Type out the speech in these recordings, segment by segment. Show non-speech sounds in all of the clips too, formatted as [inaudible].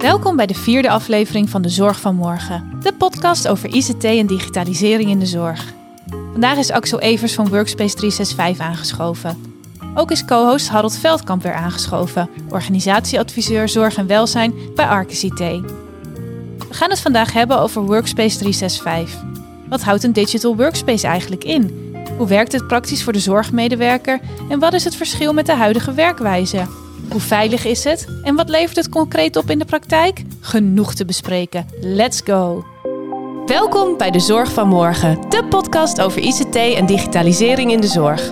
Welkom bij de vierde aflevering van De Zorg van Morgen, de podcast over ICT en digitalisering in de zorg. Vandaag is Axel Evers van Workspace 365 aangeschoven. Ook is co-host Harold Veldkamp weer aangeschoven, organisatieadviseur Zorg en Welzijn bij Arcus IT. We gaan het vandaag hebben over Workspace 365. Wat houdt een digital workspace eigenlijk in? Hoe werkt het praktisch voor de zorgmedewerker en wat is het verschil met de huidige werkwijze? Hoe veilig is het en wat levert het concreet op in de praktijk? Genoeg te bespreken. Let's go! Welkom bij de Zorg van Morgen, de podcast over ICT en digitalisering in de zorg.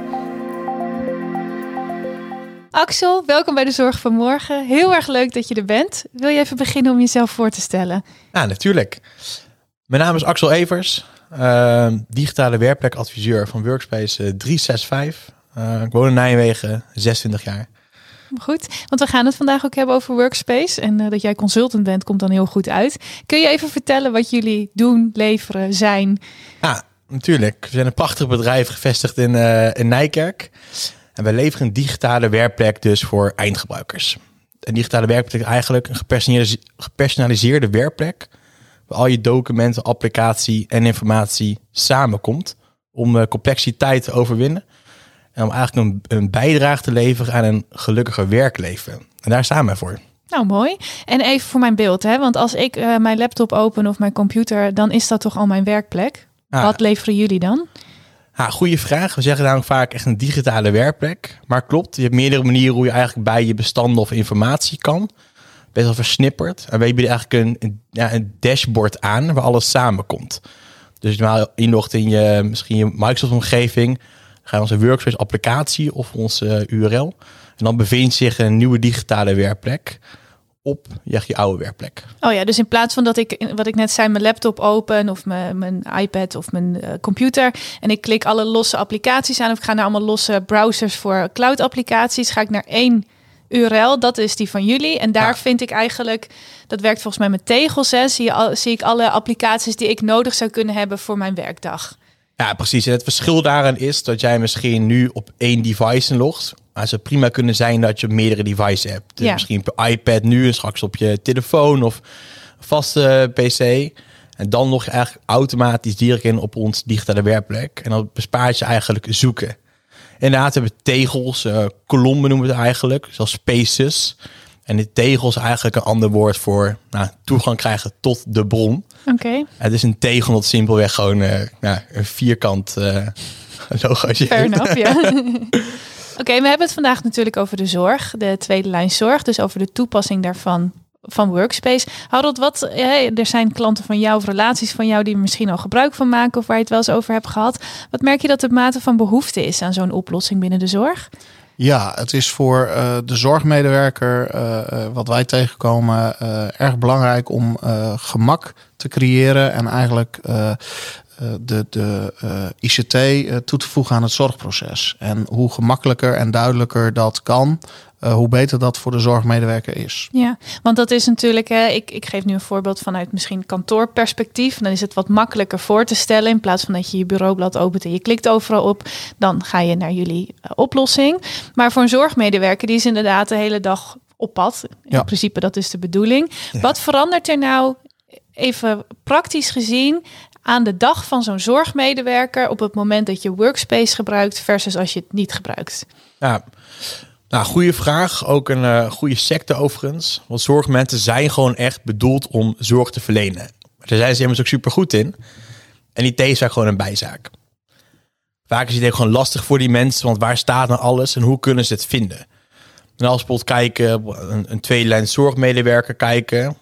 Axel, welkom bij de Zorg van Morgen. Heel erg leuk dat je er bent. Wil je even beginnen om jezelf voor te stellen? Ja, natuurlijk. Mijn naam is Axel Evers, uh, digitale werkplekadviseur van Workspace 365. Uh, ik woon in Nijmegen, 26 jaar. Goed, want we gaan het vandaag ook hebben over Workspace. En uh, dat jij consultant bent, komt dan heel goed uit. Kun je even vertellen wat jullie doen, leveren, zijn? Ja, natuurlijk. We zijn een prachtig bedrijf gevestigd in, uh, in Nijkerk. En wij leveren een digitale werkplek dus voor eindgebruikers. Een digitale werkplek is eigenlijk een gepersonaliseerde, gepersonaliseerde werkplek... waar al je documenten, applicatie en informatie samenkomt... om uh, complexiteit te overwinnen... En om eigenlijk een, een bijdrage te leveren aan een gelukkiger werkleven. En daar staan wij voor. Nou, mooi. En even voor mijn beeld, hè? want als ik uh, mijn laptop open of mijn computer, dan is dat toch al mijn werkplek. Ah. Wat leveren jullie dan? Ah, goede vraag. We zeggen namelijk vaak echt een digitale werkplek. Maar klopt, je hebt meerdere manieren hoe je eigenlijk bij je bestanden of informatie kan. Best wel versnipperd. En we hebben eigenlijk een, een, ja, een dashboard aan waar alles samenkomt. Dus normaal inlogt in je, misschien je Microsoft-omgeving ga onze Workspace applicatie of onze URL. En dan bevindt zich een nieuwe digitale werkplek op je, je oude werkplek. Oh ja, dus in plaats van dat ik, wat ik net zei, mijn laptop open of mijn, mijn iPad of mijn uh, computer en ik klik alle losse applicaties aan of ik ga naar allemaal losse browsers voor cloud applicaties, ga ik naar één URL, dat is die van jullie. En daar ja. vind ik eigenlijk, dat werkt volgens mij met tegels, hè, zie, je, zie ik alle applicaties die ik nodig zou kunnen hebben voor mijn werkdag. Ja, precies. En het verschil daarin is dat jij misschien nu op één device logt. Maar het zou prima kunnen zijn dat je meerdere devices hebt. Dus ja. Misschien op je iPad nu en straks op je telefoon of vaste PC. En dan nog eigenlijk automatisch direct in op ons digitale werkplek. En dan bespaart je eigenlijk zoeken. Inderdaad, we hebben tegels, uh, kolommen noemen we het eigenlijk, zoals spaces. En de tegel is eigenlijk een ander woord voor nou, toegang krijgen tot de bron. Oké. Okay. Het is een tegel dat simpelweg gewoon uh, nou, een vierkant [laughs] uh, logo is. Fair enough, ja. [laughs] [laughs] Oké, okay, we hebben het vandaag natuurlijk over de zorg, de tweede lijn zorg. Dus over de toepassing daarvan van Workspace. Harold, wat, ja, er zijn klanten van jou of relaties van jou die er misschien al gebruik van maken of waar je het wel eens over hebt gehad. Wat merk je dat de mate van behoefte is aan zo'n oplossing binnen de zorg? Ja, het is voor uh, de zorgmedewerker, uh, wat wij tegenkomen, erg belangrijk om gemak te creëren en eigenlijk de, de ICT toe te voegen aan het zorgproces. En hoe gemakkelijker en duidelijker dat kan, uh, hoe beter dat voor de zorgmedewerker is. Ja, want dat is natuurlijk, hè, ik, ik geef nu een voorbeeld vanuit misschien kantoorperspectief. Dan is het wat makkelijker voor te stellen. In plaats van dat je je bureaublad opent en je klikt overal op, dan ga je naar jullie uh, oplossing. Maar voor een zorgmedewerker, die is inderdaad de hele dag op pad. In ja. principe, dat is de bedoeling. Ja. Wat verandert er nou, even praktisch gezien, aan de dag van zo'n zorgmedewerker op het moment dat je workspace gebruikt versus als je het niet gebruikt? Ja. Nou, goede vraag. Ook een uh, goede secte overigens. Want zorgmensen zijn gewoon echt bedoeld om zorg te verlenen. Daar zijn ze immers ook super goed in. En die is vaak gewoon een bijzaak. Vaak is het gewoon lastig voor die mensen, want waar staat nou alles en hoe kunnen ze het vinden? En als bijvoorbeeld kijken, een, een lijn zorgmedewerker kijken,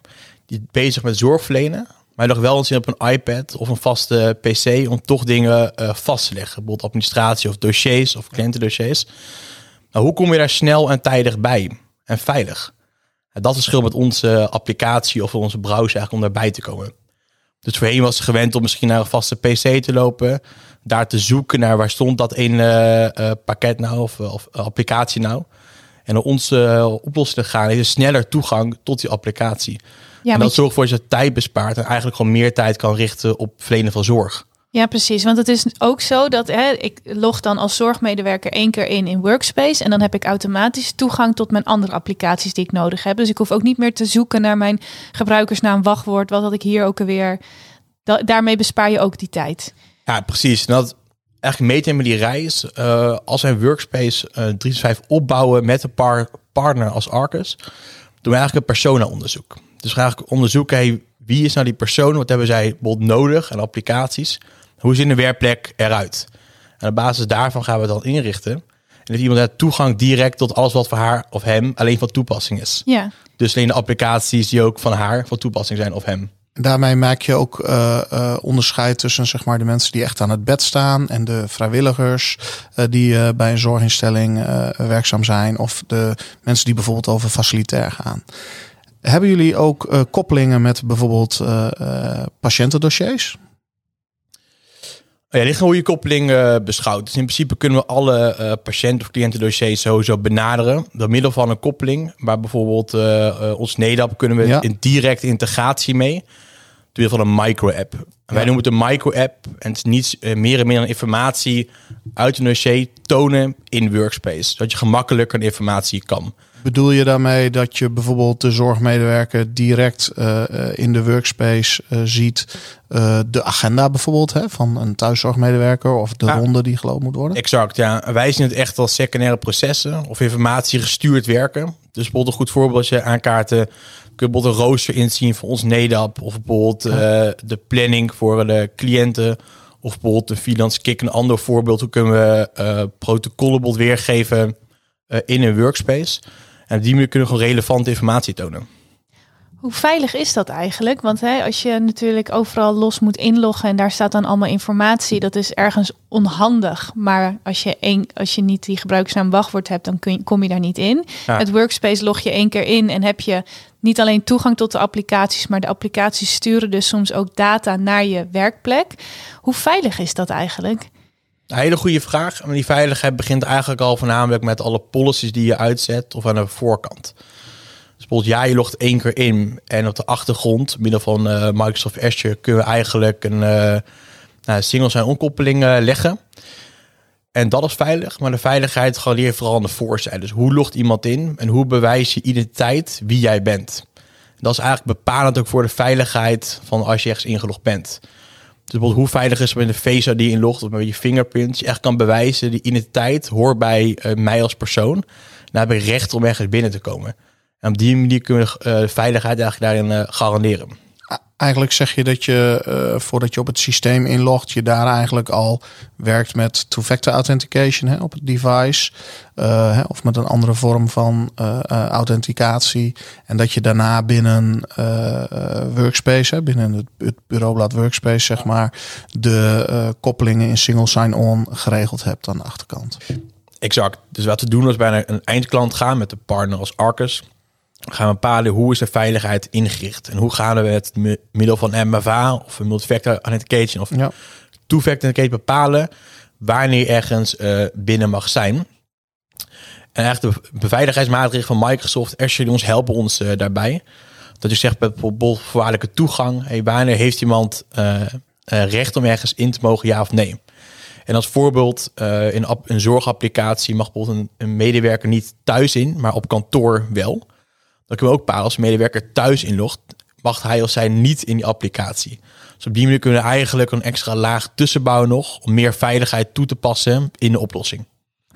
die bezig met zorg verlenen, maar nog wel eens op een iPad of een vaste PC om toch dingen uh, vast te leggen. Bijvoorbeeld administratie of dossiers of cliëntendossiers. Nou, hoe kom je daar snel en tijdig bij en veilig? En dat is het verschil met onze applicatie of onze browser eigenlijk om daarbij te komen. Dus voorheen was ze gewend om misschien naar een vaste PC te lopen, daar te zoeken naar waar stond dat ene uh, pakket nou of, of applicatie nou. En naar onze oplossing te gaan, is sneller toegang tot die applicatie. Ja, en dat zorgt ervoor dat je tijd bespaart en eigenlijk gewoon meer tijd kan richten op verlenen van zorg. Ja, precies. Want het is ook zo dat hè, ik log dan als zorgmedewerker één keer in in Workspace. En dan heb ik automatisch toegang tot mijn andere applicaties die ik nodig heb. Dus ik hoef ook niet meer te zoeken naar mijn gebruikersnaam, wachtwoord. Wat had ik hier ook alweer. Da daarmee bespaar je ook die tijd. Ja, precies. En dat eigenlijk met die reis. Uh, als wij Workspace uh, 365 opbouwen met een par partner als Arcus, doen we eigenlijk een persona-onderzoek. Dus we gaan onderzoeken, wie is nou die persoon? Wat hebben zij bijvoorbeeld nodig aan applicaties? Hoe ziet een werkplek eruit? En op basis daarvan gaan we het dan inrichten. En heeft iemand heeft toegang direct tot alles wat voor haar of hem alleen van toepassing is. Ja. Dus alleen de applicaties die ook van haar van toepassing zijn of hem. Daarmee maak je ook uh, uh, onderscheid tussen zeg maar, de mensen die echt aan het bed staan en de vrijwilligers uh, die bij een zorginstelling werkzaam zijn of de mensen die bijvoorbeeld over facilitair gaan. Hebben jullie ook koppelingen met bijvoorbeeld patiëntendossiers? Ja, dit is hoe je koppeling uh, beschouwt. Dus in principe kunnen we alle uh, patiënt- of cliëntendossiers sowieso benaderen door middel van een koppeling. Waar bijvoorbeeld uh, ons NEDAP kunnen we ja. in directe integratie mee. Door middel van een micro-app. Ja. Wij noemen het een micro-app. En het is niets meer en meer dan informatie uit een dossier tonen in Workspace. Zodat je gemakkelijker informatie kan. Bedoel je daarmee dat je bijvoorbeeld de zorgmedewerker direct uh, in de workspace uh, ziet uh, de agenda bijvoorbeeld hè, van een thuiszorgmedewerker of de ja. ronde die gelopen moet worden? Exact, ja. Wij zien het echt als secundaire processen of informatie gestuurd werken. Dus bijvoorbeeld een goed voorbeeld als je aankaarten kun je bijvoorbeeld een rooster inzien voor ons NEDAP of bijvoorbeeld ja. de planning voor de cliënten of bijvoorbeeld de freelance kick. Een ander voorbeeld, hoe kunnen we protocollen bijvoorbeeld weergeven in een workspace. En op die manier kunnen we gewoon relevante informatie tonen. Hoe veilig is dat eigenlijk? Want hè, als je natuurlijk overal los moet inloggen en daar staat dan allemaal informatie, dat is ergens onhandig. Maar als je, als je niet die gebruikersnaam wachtwoord hebt, dan kun je, kom je daar niet in. Ja. Het workspace log je één keer in en heb je niet alleen toegang tot de applicaties, maar de applicaties sturen dus soms ook data naar je werkplek. Hoe veilig is dat eigenlijk? Een hele goede vraag. Maar die veiligheid begint eigenlijk al voornamelijk met alle policies die je uitzet of aan de voorkant. Dus bijvoorbeeld, ja, je logt één keer in en op de achtergrond, middel van uh, Microsoft Azure, kunnen we eigenlijk een uh, nou, single zijn onkoppeling uh, leggen. En dat is veilig, maar de veiligheid je vooral aan de voorzijde. Dus hoe logt iemand in en hoe bewijs je identiteit wie jij bent? Dat is eigenlijk bepalend ook voor de veiligheid van als je ergens ingelogd bent. Dus bijvoorbeeld hoe veilig is het met een Face ID inlogt of met je fingerprint. Je echt kan bewijzen, die identiteit hoort bij uh, mij als persoon. Dan heb ik recht om ergens binnen te komen. En op die manier kunnen we uh, de veiligheid eigenlijk daarin uh, garanderen. Eigenlijk zeg je dat je uh, voordat je op het systeem inlogt, je daar eigenlijk al werkt met two-factor authentication hè, op het device. Uh, hè, of met een andere vorm van uh, authenticatie. En dat je daarna binnen Workspace, binnen het, bureaublad Workspace, zeg maar, de koppelingen in single sign-on geregeld hebt aan de achterkant. Exact. Dus wat we doen als bij een eindklant gaan met de partner als Arcus gaan we bepalen hoe is de veiligheid ingericht. En hoe gaan we het middel van MFA of multifactor authentication of ja. two-factor authentication bepalen wanneer ergens uh, binnen mag zijn. En eigenlijk de beveiligheidsmaatregelen van Microsoft, Azure, ons helpen ons uh, daarbij. Dat je zegt bijvoorbeeld voorwaardelijke toegang. Hey, wanneer heeft iemand uh, recht om ergens in te mogen, ja of nee? En als voorbeeld, in een zorgapplicatie mag bijvoorbeeld een, een medewerker niet thuis in, maar op kantoor wel. Dan kunnen we ook bepalen als medewerker thuis inlogt, mag hij of zij niet in die applicatie. Dus op die manier kunnen we eigenlijk een extra laag tussenbouwen nog om meer veiligheid toe te passen in de oplossing.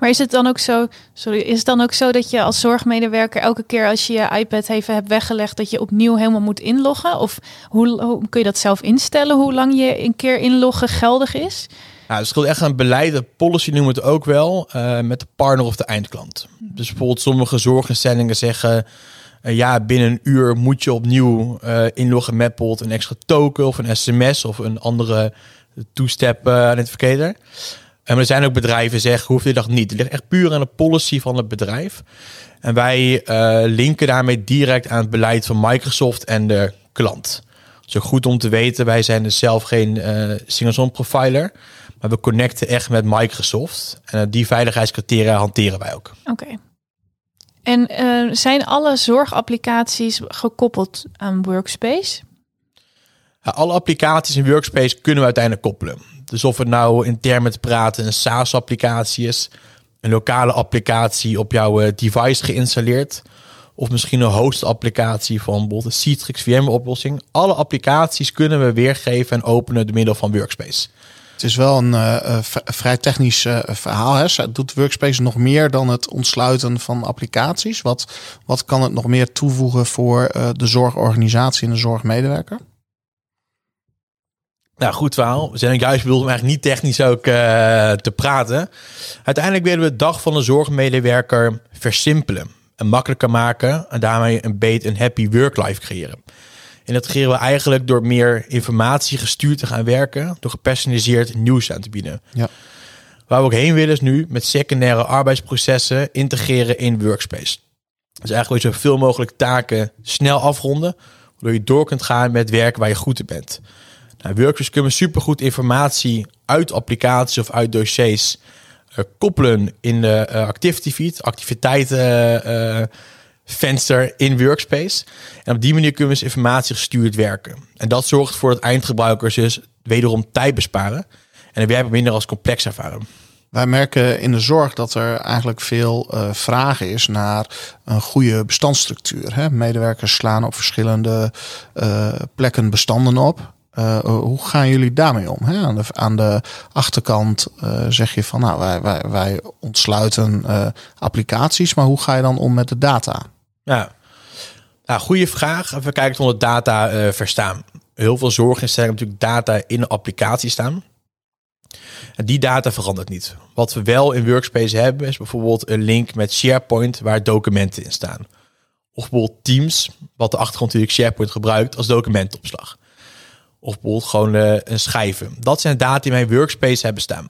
Maar is het dan ook zo, sorry, is het dan ook zo dat je als zorgmedewerker elke keer als je je iPad even hebt weggelegd, dat je opnieuw helemaal moet inloggen? Of hoe, hoe kun je dat zelf instellen, hoe lang je een keer inloggen geldig is? Ja, het scheelt echt een beleid, de policy noemen we het ook wel, uh, met de partner of de eindklant. Dus bijvoorbeeld sommige zorginstellingen zeggen, ja, binnen een uur moet je opnieuw uh, inloggen met bijvoorbeeld een extra token of een sms of een andere two-step uh, identificator. En er zijn ook bedrijven die zeggen, hoeft dit dat niet. Het ligt echt puur aan de policy van het bedrijf. En wij linken daarmee direct aan het beleid van Microsoft en de klant. Het is goed om te weten, wij zijn dus zelf geen uh, single profiler. Maar we connecten echt met Microsoft. En die veiligheidscriteria hanteren wij ook. Oké. En uh, zijn alle zorgapplicaties gekoppeld aan Workspace? Alle applicaties in Workspace kunnen we uiteindelijk koppelen. Dus of het nou in termen te praten een SaaS-applicatie is, een lokale applicatie op jouw eh, device geïnstalleerd, of misschien een host-applicatie van bijvoorbeeld een Citrix VMware-oplossing. Alle applicaties kunnen we weergeven en openen door middel van Workspace. Het is wel een uh, vrij technisch uh, verhaal. Hè. Doet Workspace nog meer dan het ontsluiten van applicaties? Wat, wat kan het nog meer toevoegen voor de zorgorganisatie en de zorgmedewerker? Nou, goed verhaal. We zijn juist bedoeld om eigenlijk niet technisch ook te praten. Uiteindelijk willen we de dag van de zorgmedewerker versimpelen en makkelijker maken en daarmee een beter en happy work-life creëren. En dat creëren we eigenlijk door meer informatie gestuurd te gaan werken, door gepersonaliseerd nieuws aan te bieden. Ja. Waar we ook heen willen is nu met secundaire arbeidsprocessen integreren in Workspace. Dus eigenlijk wil je zoveel mogelijk taken snel afronden, waardoor je door kunt gaan met werk waar je goed in bent. Nou, Workspace kunnen supergoed informatie uit applicaties of uit dossiers uh, koppelen in de uh, activity feed, activiteiten uh, venster in Workspace. En op die manier kunnen we informatie gestuurd werken. En dat zorgt voor dat eindgebruikers dus wederom tijd besparen en de werk minder als complex ervaren. Wij merken in de zorg dat er eigenlijk veel uh, vragen is naar een goede bestandsstructuur. Hè? Medewerkers slaan op verschillende uh, plekken bestanden op. Uh, hoe gaan jullie daarmee om? Hè? Aan, de, aan de achterkant uh, zeg je van nou, wij, wij, ontsluiten applicaties, maar hoe ga je dan om met de data? Ja, nou, goede vraag. Even kijken onder data verstaan. Heel veel zorginstellingen hebben natuurlijk data in een applicatie staan. En die data verandert niet. Wat we wel in Workspace hebben is bijvoorbeeld een link met SharePoint waar documenten in staan. Of bijvoorbeeld Teams, wat de achtergrond natuurlijk SharePoint gebruikt als documentopslag. Of bijvoorbeeld gewoon uh, een schijven. Dat zijn data die wij in Workspace hebben staan.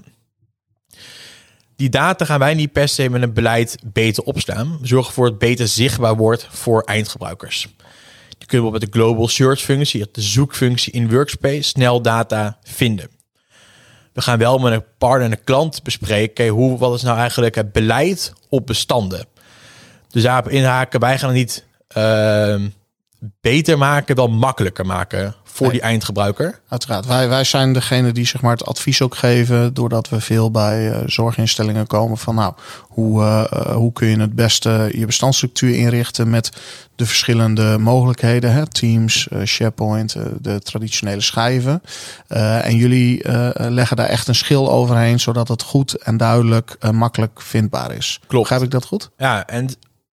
Die data gaan wij niet per se met een beleid beter opslaan. Zorgen voor het beter zichtbaar wordt voor eindgebruikers. Je kunt met de Global Search functie, de zoekfunctie in Workspace, snel data vinden. We gaan wel met een partner en een klant bespreken, hoe, wat is nou eigenlijk het beleid op bestanden. Dus daarop inhaken, wij gaan niet uh, beter maken, wel makkelijker maken voor nee. die eindgebruiker. Uiteraard. Wij, wij zijn degene die zeg maar, het advies ook geven, doordat we veel bij uh, zorginstellingen komen van nou, hoe, uh, hoe kun je het beste je bestandsstructuur inrichten met de verschillende mogelijkheden. Hè? Teams, uh, SharePoint, de traditionele schijven. en jullie leggen daar echt een schil overheen, zodat het goed en duidelijk makkelijk vindbaar is. Klopt. Begrijp ik dat goed? Ja, en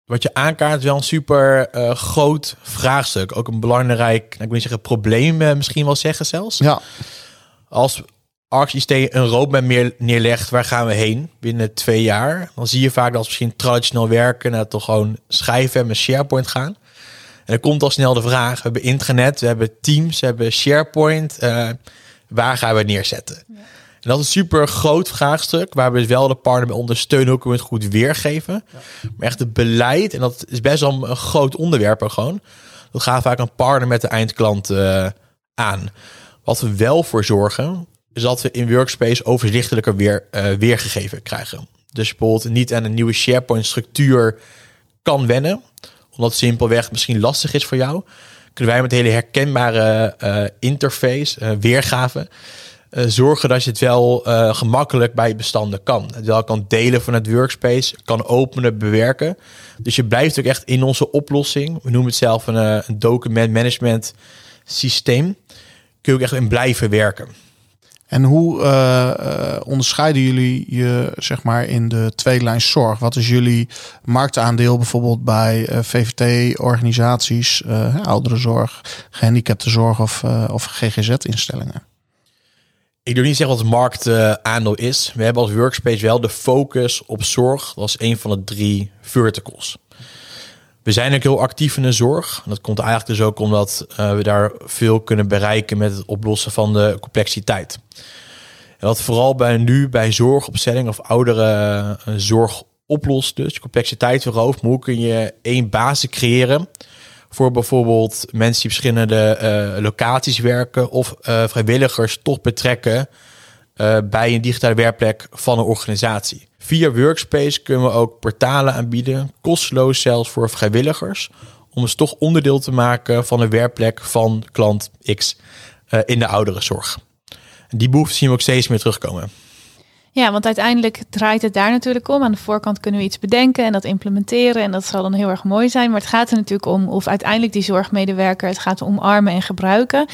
wat je aankaart is wel een super uh, groot vraagstuk. Ook een belangrijk, nou, ik wil niet zeggen probleem, uh, misschien wel zeggen zelfs. Ja. Als ArcST een roadmap meer neerlegt, waar gaan we heen binnen twee jaar? Dan zie je vaak dat als misschien traditioneel werken, naar toch gewoon schrijven met SharePoint gaan. En dan komt al snel de vraag, we hebben intranet, we hebben Teams, we hebben SharePoint. Uh, waar gaan we neerzetten? Ja. En dat is een super groot vraagstuk, waar we dus wel de partner bij ondersteunen, hoe kunnen we het goed weergeven. Ja. Maar echt het beleid, en dat is best wel een groot onderwerp er gewoon, dat gaat vaak een partner met de eindklant uh, aan. Wat we wel voor zorgen, is dat we in Workspace overzichtelijker weer, uh, weergegeven krijgen. Dus bijvoorbeeld niet aan een nieuwe SharePoint structuur kan wennen, omdat het simpelweg misschien lastig is voor jou, kunnen wij met een hele herkenbare uh, interface, weergave, uh, zorgen dat je het wel uh, gemakkelijk bij bestanden kan. Het wel kan delen van het workspace, kan openen, bewerken. Dus je blijft ook echt in onze oplossing. We noemen het zelf een, een document management systeem. Kun je ook echt in blijven werken. En hoe onderscheiden jullie je zeg maar in de tweede zorg? Wat is jullie marktaandeel bijvoorbeeld bij VVT-organisaties, ouderenzorg, gehandicaptenzorg of, of GGZ-instellingen? Ik doe niet zeggen wat het marktaandeel is. We hebben als workspace wel de focus op zorg. Dat is een van de drie verticals. We zijn ook heel actief in de zorg. Dat komt eigenlijk dus ook omdat uh, we daar veel kunnen bereiken met het oplossen van de complexiteit. En wat vooral bij nu bij zorgopstelling of oudere uh, zorg oplost, dus complexiteit verhoogt. Hoe kun je één basis creëren voor bijvoorbeeld mensen die verschillende uh, locaties werken of uh, vrijwilligers toch betrekken uh, bij een digitale werkplek van een organisatie. Via Workspace kunnen we ook portalen aanbieden, kosteloos zelfs voor vrijwilligers, om eens toch onderdeel te maken van een werkplek van klant X in de ouderenzorg. Die behoefte zien we ook steeds meer terugkomen. Ja, want uiteindelijk draait het daar natuurlijk om. Aan de voorkant kunnen we iets bedenken en dat implementeren. En dat zal dan heel erg mooi zijn. Maar het gaat er natuurlijk om of uiteindelijk die zorgmedewerker het gaat omarmen en gebruiken.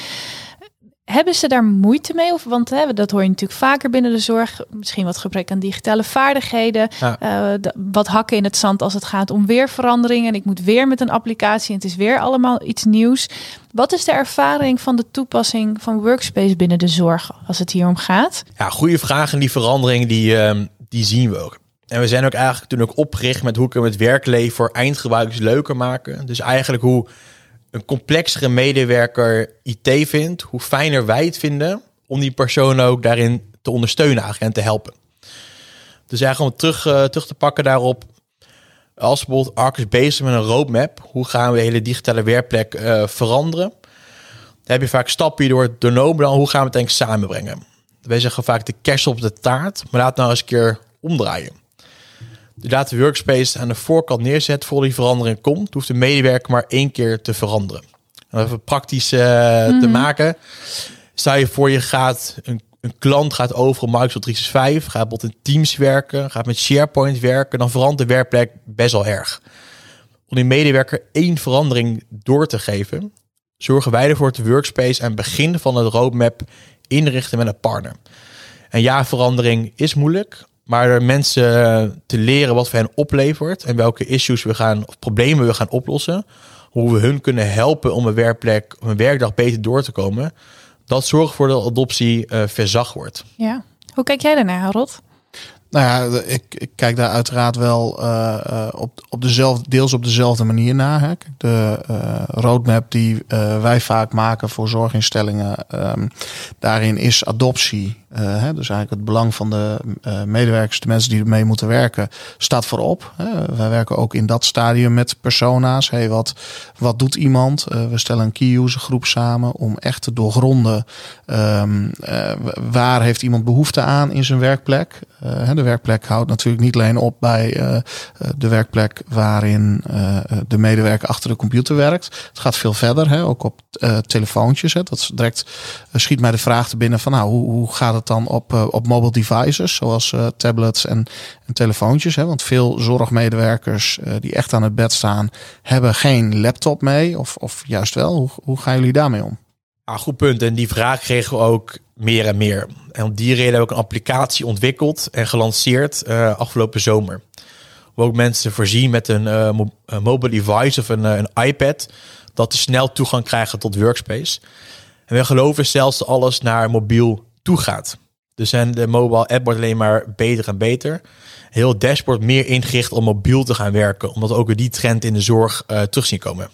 Hebben ze daar moeite mee? Of, want hè, dat hoor je natuurlijk vaker binnen de zorg. Misschien wat gebrek aan digitale vaardigheden. Uh, wat hakken in het zand als het gaat om weer veranderingen. En ik moet weer met een applicatie. En het is weer allemaal iets nieuws. Wat is de ervaring van de toepassing van Workspace binnen de zorg als het hier om gaat? Ja, goede vragen. Die verandering die, uh, die zien we ook. En we zijn ook eigenlijk toen ook opgericht met hoe kunnen we het werkleven voor eindgebruikers leuker maken. Dus eigenlijk hoe een complexere medewerker IT vindt, hoe fijner wij het vinden om die persoon ook daarin te ondersteunen en te helpen. Dus eigenlijk om terug, uh, terug te pakken daarop, als bijvoorbeeld Arcus bezig met een roadmap, hoe gaan we de hele digitale werkplek uh, veranderen? Dan heb je vaak stappen door door nomen, dan hoe gaan we het eigenlijk samenbrengen? Wij zeggen vaak de kerst op de taart, maar laat nou eens een keer omdraaien. Laat de workspace aan de voorkant neerzet voor die verandering komt, hoeft de medewerker maar één keer te veranderen. En even praktisch uh, te Mhm. maken. Stel je voor je gaat een, een klant gaat over op Microsoft 365, gaat bijvoorbeeld in Teams werken, gaat met SharePoint werken, dan verandert de werkplek best wel erg. Om die medewerker één verandering door te geven, zorgen wij ervoor dat de workspace aan het begin van het roadmap inrichten met een partner. En ja, verandering is moeilijk, maar mensen te leren wat voor hen oplevert en welke issues we gaan of problemen we gaan oplossen, hoe we hun kunnen helpen om een werkplek, een werkdag beter door te komen, dat zorgt voor dat adoptie uh, verzacht wordt. Ja. Hoe kijk jij daarnaar, Harold? Nou ja, ik, ik kijk daar uiteraard wel uh, uh, op, op dezelfde, deels op dezelfde manier naar. Hè. De uh, roadmap die wij vaak maken voor zorginstellingen, um, daarin is adoptie. Hè, dus eigenlijk het belang van de medewerkers, de mensen die ermee moeten werken, staat voorop. Hè. Wij werken ook in dat stadium met persona's. Hey, wat, wat doet iemand? we stellen een key user groep samen om echt te doorgronden um, waar heeft iemand behoefte aan in zijn werkplek. De werkplek houdt natuurlijk niet alleen op bij uh, de werkplek waarin de medewerker achter de computer werkt. Het gaat veel verder, hè, ook op telefoontjes. Hè. Dat direct schiet mij de vraag te binnen van nou, hoe, hoe gaat het dan op, op mobile devices, zoals tablets en, en telefoontjes. Hè. Want veel zorgmedewerkers die echt aan het bed staan, hebben geen laptop mee. Of, of juist wel. Hoe, hoe gaan jullie daarmee om? Ah, goed punt. En die vraag kregen we ook meer en meer. En om die reden hebben we ook een applicatie ontwikkeld en gelanceerd uh, afgelopen zomer. Waar ook mensen voorzien met een uh, mo mobile device of een, een iPad, dat ze snel toegang krijgen tot Workspace. En we geloven zelfs dat alles naar mobiel toe gaat. Dus en de mobile app wordt alleen maar beter en beter. Heel dashboard meer ingericht om mobiel te gaan werken, omdat we ook die trend in de zorg terug zien komen.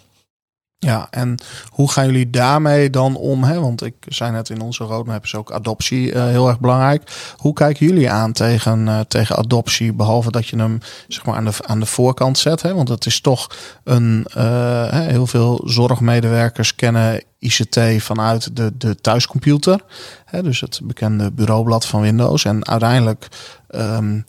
Ja, en hoe gaan jullie daarmee dan om? Hè? Want ik zei net in onze roadmap is ook adoptie uh, heel erg belangrijk. Hoe kijken jullie aan tegen, uh, tegen adoptie? Behalve dat je hem zeg maar, aan, de, aan de voorkant zet. Hè? Want het is toch een. Uh, heel veel zorgmedewerkers kennen ICT vanuit de, de thuiscomputer. Hè? Dus het bekende bureaublad van Windows. En uiteindelijk. Um,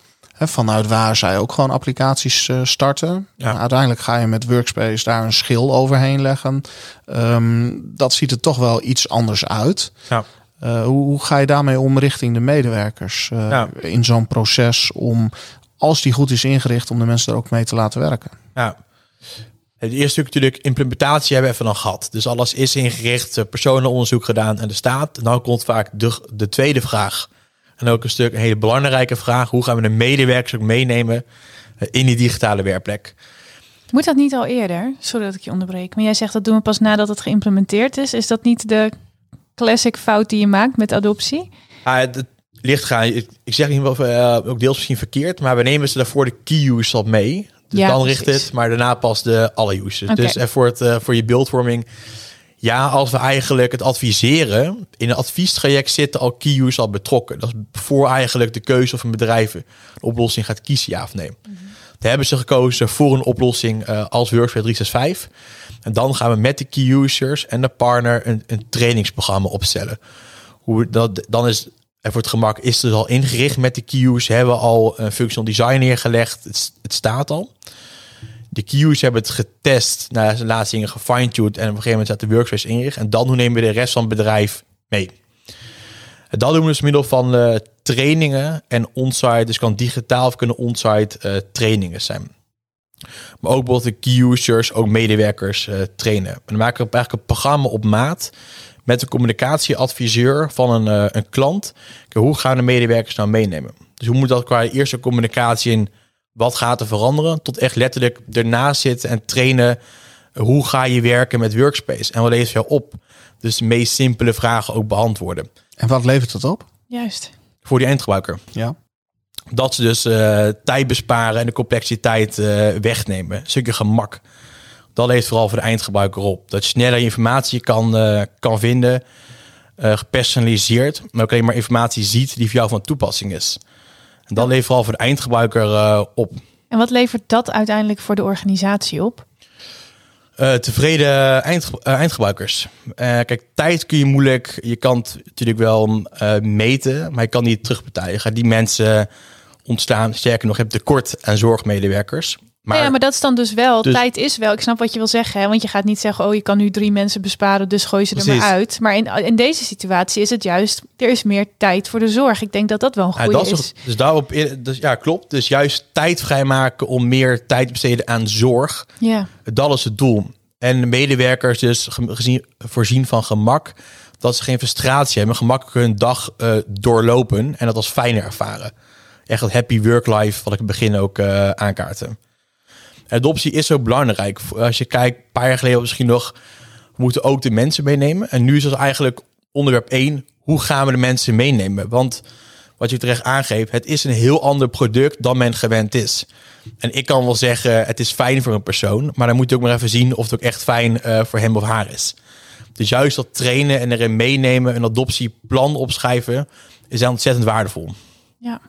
vanuit waar zij ook gewoon applicaties uh, starten. Ja. Uiteindelijk ga je met Workspace daar een schil overheen leggen. Um, dat ziet er toch wel iets anders uit. Ja. Uh, hoe, hoe, ga je daarmee om richting de medewerkers uh, ja. in zo'n proces om, als die goed is ingericht, om de mensen er ook mee te laten werken? Ja. Het eerste stuk natuurlijk implementatie hebben we even dan gehad. Dus alles is ingericht, personenonderzoek gedaan en de staat. En dan komt vaak de, de tweede vraag. En ook een stuk een hele belangrijke vraag: hoe gaan we de medewerkers ook meenemen in die digitale werkplek? Moet dat niet al eerder? Sorry dat ik je onderbreek. Maar jij zegt dat doen we pas nadat het geïmplementeerd is. Is dat niet de classic fout die je maakt met adoptie? Ah, het ligt gaan. Ik, ik zeg niet wel uh, ook deels misschien verkeerd, maar we nemen ze daarvoor de key users al mee. Dus ja, dan richt het, maar daarna pas de alle users. Okay. Dus en voor, het, uh, voor je beeldvorming ja, als we eigenlijk het adviseren, in een adviestraject zitten al key users al betrokken. Dat is voor eigenlijk de keuze of een bedrijf een oplossing gaat kiezen, ja of nee. Mm -hmm. Daar hebben ze gekozen voor een oplossing uh, als Workspace 365. En dan gaan we met de key users en de partner een, een trainingsprogramma opstellen. Hoe dat, dan is en voor het gemak is het dus al ingericht met de key users. Hebben we al een functional design neergelegd. Het, het staat al. De queues hebben het getest, naar de laatste dingen gefine-tuned en op een gegeven moment staat de workspace ingericht. En dan hoe nemen we de rest van het bedrijf mee? Dat doen we dus middel van eh, trainingen en onsite. Dus kan digitaal of kunnen onsite eh, trainingen zijn. Maar ook bijvoorbeeld de key users, ook medewerkers eh, trainen. En maken we eigenlijk een programma op maat met een communicatieadviseur van een, een klant. Hoe gaan de medewerkers nou meenemen? Dus hoe moet dat qua eerste communicatie in wat gaat er veranderen, tot echt letterlijk ernaast zitten en trainen. Hoe ga je werken met Workspace en wat levert jou op? Dus de meest simpele vragen ook beantwoorden En wat levert het op? Juist. voor die eindgebruiker. Ja. Dat ze dus eh, tijd besparen en de complexiteit eh, wegnemen. Een stukje gemak. Dat levert vooral voor de eindgebruiker op. Dat je sneller informatie kan, eh, kan vinden, eh, gepersonaliseerd, maar ook alleen maar informatie ziet die voor jou van toepassing is. En dat levert vooral voor de eindgebruiker eh, op. En wat levert dat uiteindelijk voor de organisatie op? Eh, tevreden eindge- eh, eindgebruikers. Kijk, tijd kun je moeilijk. Je kan het natuurlijk wel meten, maar je kan niet terugbetalen. Je gaat die mensen ontstaan. Sterker nog, je hebt tekort aan zorgmedewerkers. Maar, ja, maar dat is dan dus wel. Dus- tijd is wel. Ik snap wat je wil zeggen. Hè? Want je gaat niet zeggen, oh, je kan nu drie mensen besparen, dus gooi ze er maar uit. Maar in, in deze situatie is het juist, er is meer tijd voor de zorg. Ik denk dat dat wel een Ja, goede dat is, is. dus daarop, dus ja, klopt. Dus juist tijd vrijmaken om meer tijd te besteden aan zorg. Ja, Dat is het doel. En de medewerkers dus ge- gezien, voorzien van gemak. Dat ze geen frustratie hebben. Gemakkelijk hun dag eh, doorlopen. En dat als fijner ervaren. Echt dat happy work-life wat ik in het begin ook eh aankaarten. Adoptie is ook belangrijk. Als je kijkt, een paar jaar geleden misschien nog... we moeten ook de mensen meenemen. En nu is dat eigenlijk onderwerp één. Hoe gaan we de mensen meenemen? Want wat je terecht aangeeft, het is een heel ander product dan men gewend is. En ik kan wel zeggen, het is fijn voor een persoon, maar dan moet je ook maar even zien of het ook echt fijn eh, voor hem of haar is. Dus juist dat trainen en erin meenemen, een adoptieplan opschrijven, is ontzettend waardevol. ja.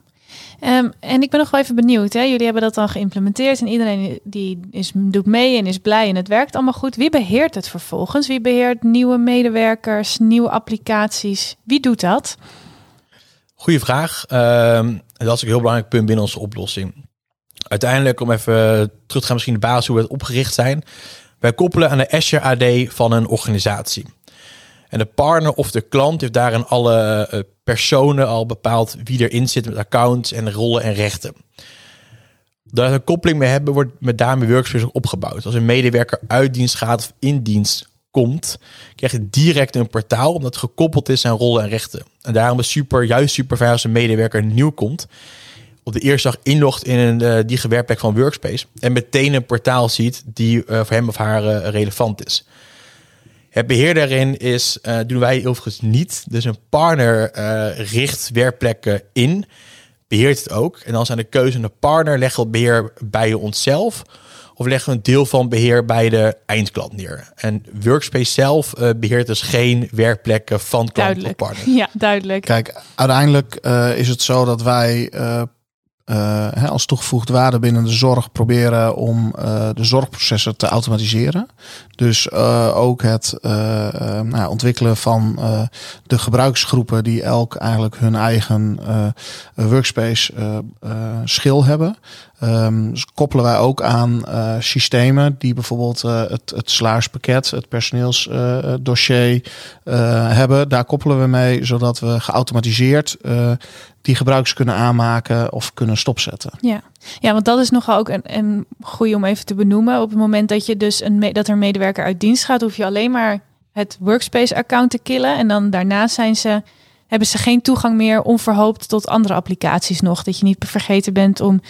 Ehm, en ik ben nog wel even benieuwd. Hè? Jullie hebben dat dan geïmplementeerd en iedereen die is, doet mee en is blij en het werkt allemaal goed. Wie beheert het vervolgens? Wie beheert nieuwe medewerkers, nieuwe applicaties? Wie doet dat? Goeie vraag. Ehm, dat is een heel belangrijk punt binnen onze oplossing. Uiteindelijk, om even terug te gaan misschien de basis hoe we het opgericht zijn. Wij koppelen aan de Azure AD van een organisatie. En de partner of de klant heeft daarin alle eh, personen al bepaald wie erin zit met accounts en rollen en rechten. Daar een koppeling mee hebben, wordt met daarmee Workspace ook opgebouwd. Als een medewerker uit dienst gaat of in dienst komt, krijg je direct een portaal, omdat het gekoppeld is aan rollen en rechten. En daarom is super, juist super fijn als een medewerker nieuw komt, op de eerste dag inlogt in een, eh, die gewerkplek van Workspace en meteen een portaal ziet die eh, voor hem of haar eh, relevant is. Het beheer daarin is, eh, doen wij overigens niet. Dus een partner eh, richt werkplekken in, beheert het ook. En dan zijn de keuze aan de partner, leggen we het beheer bij onszelf of leggen we een deel van beheer bij de eindklant neer. En Workspace zelf eh, beheert dus geen werkplekken van klant of Duidelijk. partner. [laughs] Ja, duidelijk. Kijk, uiteindelijk eh, is het zo dat wij hè, als toegevoegde waarde binnen de zorg proberen om eh, de zorgprocessen te automatiseren. Dus eh, ook het eh, eh, nou, ontwikkelen van eh, de gebruiksgroepen die elk eigenlijk hun eigen eh, workspace eh, eh, schil hebben. Ehm, dus koppelen wij ook aan eh, systemen die bijvoorbeeld eh, het, het het personeelsdossier eh, hebben. Daar koppelen we mee, zodat we geautomatiseerd die gebruikers kunnen aanmaken of kunnen stopzetten. Ja. ja, want dat is nogal ook een, een goede om even te benoemen. Op het moment dat je dus een dat er een medewerker uit dienst gaat, hoef je alleen maar het workspace-account te killen. En dan daarna zijn ze, hebben ze geen toegang meer onverhoopt tot andere applicaties nog. Dat je niet vergeten bent om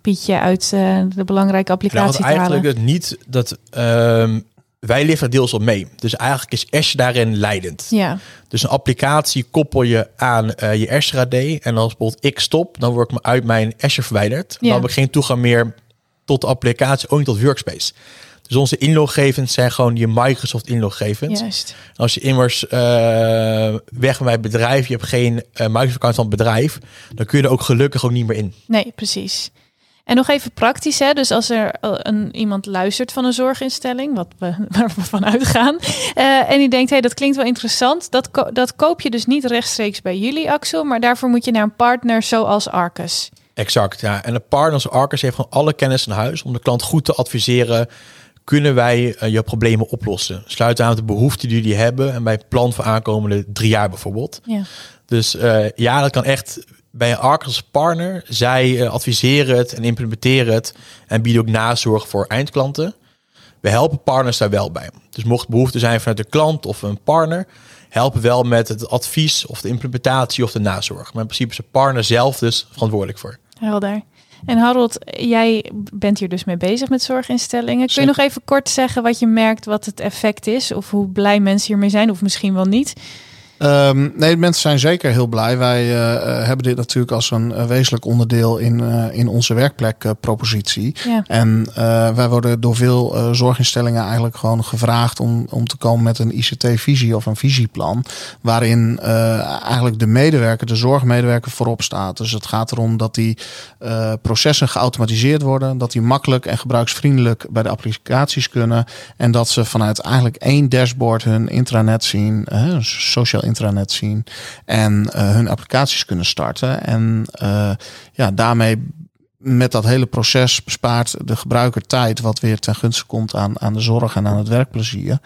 Pietje uit eh, de belangrijke Nou, applicatie te eigenlijk halen. het niet dat ehm, wij leveren deels op mee. Dus eigenlijk is Azure daarin leidend. Ja, Dus een applicatie koppel je aan eh, je Azure AD. En als bijvoorbeeld ik stop, dan word ik me uit mijn Azure verwijderd. Ja. Dan heb ik geen toegang meer tot de applicatie, ook niet tot Workspace. Dus onze inloggegevens zijn gewoon je Microsoft inloggegevens. juist. Als je immers eh, weg met mijn bedrijf, je hebt geen eh, Microsoft account van het bedrijf, dan kun je er ook gelukkig ook niet meer in. Nee, precies. En nog even praktisch, hè? dus als er eh, een, iemand luistert van een zorginstelling, wat we, [laughs] waar we van uitgaan, en die denkt, hey, dat klinkt wel interessant, dat, ko- dat koop je dus niet rechtstreeks bij jullie, Axel, maar daarvoor moet je naar een partner zoals Arcus. Exact, ja. En de partners Arcus heeft gewoon alle kennis in huis om de klant goed te adviseren kunnen wij uh, je problemen oplossen? Sluit aan de behoeften die jullie hebben en bij plan voor aankomende drie jaar bijvoorbeeld. Ja. Dus uh, ja, dat kan echt bij een partner. Zij uh, adviseren het en implementeren het en bieden ook nazorg voor eindklanten. We helpen partners daar wel bij. Dus mocht behoefte zijn vanuit de klant of een partner, helpen wel met het advies of de implementatie of de nazorg. Maar in principe is de partner zelf dus verantwoordelijk voor. Helder. En Harold, jij bent hier dus mee bezig met zorginstellingen. Kun je nog even kort zeggen wat je merkt, wat het effect is? Of hoe blij mensen hiermee zijn, of misschien wel niet? Um, nee, mensen zijn zeker heel blij. Wij uh, hebben dit natuurlijk als een uh, wezenlijk onderdeel in, uh, in onze werkplekpropositie. Ja. En wij worden door veel zorginstellingen eigenlijk gewoon gevraagd om, om te komen met een ICT-visie of een visieplan. Waarin eigenlijk de medewerker, de zorgmedewerker voorop staat. Dus het gaat erom dat die processen geautomatiseerd worden. Dat die makkelijk en gebruiksvriendelijk bij de applicaties kunnen. En dat ze vanuit eigenlijk één dashboard hun intranet zien, social intranet zien en uh, hun applicaties kunnen starten. En uh, ja, daarmee met dat hele proces bespaart de gebruiker tijd, wat weer ten gunste komt aan, aan de zorg en aan het werkplezier.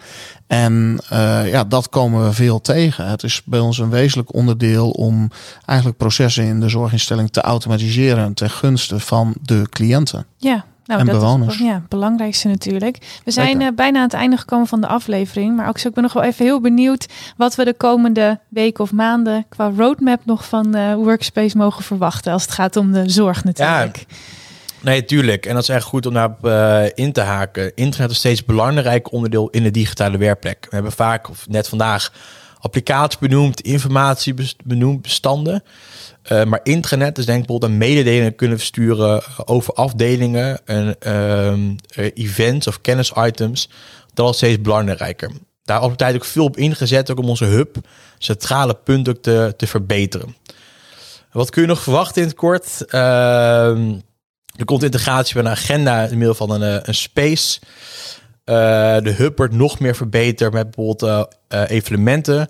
En uh, ja, dat komen we veel tegen. Het is bij ons een wezenlijk onderdeel om eigenlijk processen in de zorginstelling te automatiseren ten gunste van de cliënten. Ja, nou, en dat bewoners. Is, ja, het belangrijkste natuurlijk. We zijn uh, bijna aan het einde gekomen van de aflevering. Maar ook zo, ik ben nog wel even heel benieuwd wat we de komende weken of maanden qua roadmap nog van uh, Workspace mogen verwachten. Als het gaat om de zorg natuurlijk. Ja. Nee, tuurlijk. En dat is echt goed om daarop uh, in te haken. Internet is steeds belangrijk onderdeel in de digitale werkplek. We hebben vaak, of net vandaag, applicaties benoemd, informatie benoemd, bestanden. Uh, maar intranet is denk ik bijvoorbeeld een mededelingen kunnen versturen over afdelingen en uh, events of kennisitems. Dat is steeds belangrijker. Daar altijd tijd ook veel op ingezet, ook om onze hub, centrale punt ook te, te verbeteren. Wat kun je nog verwachten in het kort? Uh, er komt integratie met een agenda in middel van een, een space. Uh, de hub wordt nog meer verbeterd met bijvoorbeeld evenementen.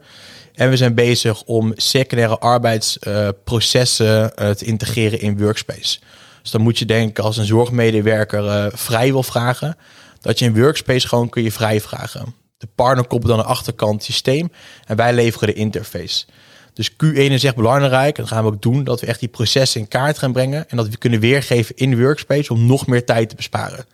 En we zijn bezig om secundaire arbeidsprocessen uh, uh, te integreren in Workspace. Dus dan moet je denken als een zorgmedewerker uh, vrij wil vragen, dat je in Workspace gewoon kun je vrij vragen. De partner koppelt dan de achterkant systeem en wij leveren de interface. Dus Q1 is echt belangrijk. En dat gaan we ook doen, dat we echt die processen in kaart gaan brengen. En dat we kunnen weergeven in Workspace om nog meer tijd te besparen.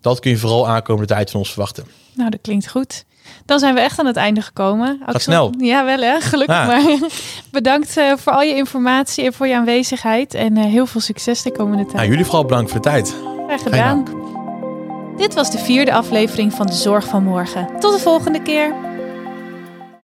Dat kun je vooral aankomende tijd van ons verwachten. Nou, dat klinkt goed. Dan zijn we echt aan het einde gekomen. Gaat snel. Ja, wel hè, gelukkig Ja. maar. [laughs] Bedankt uh, voor al je informatie en voor je aanwezigheid. En uh, heel veel succes de komende tijd. Nou, jullie vooral bedankt voor de tijd. Graag gedaan. Dit was de vierde aflevering van De Zorg van Morgen. Tot de volgende keer.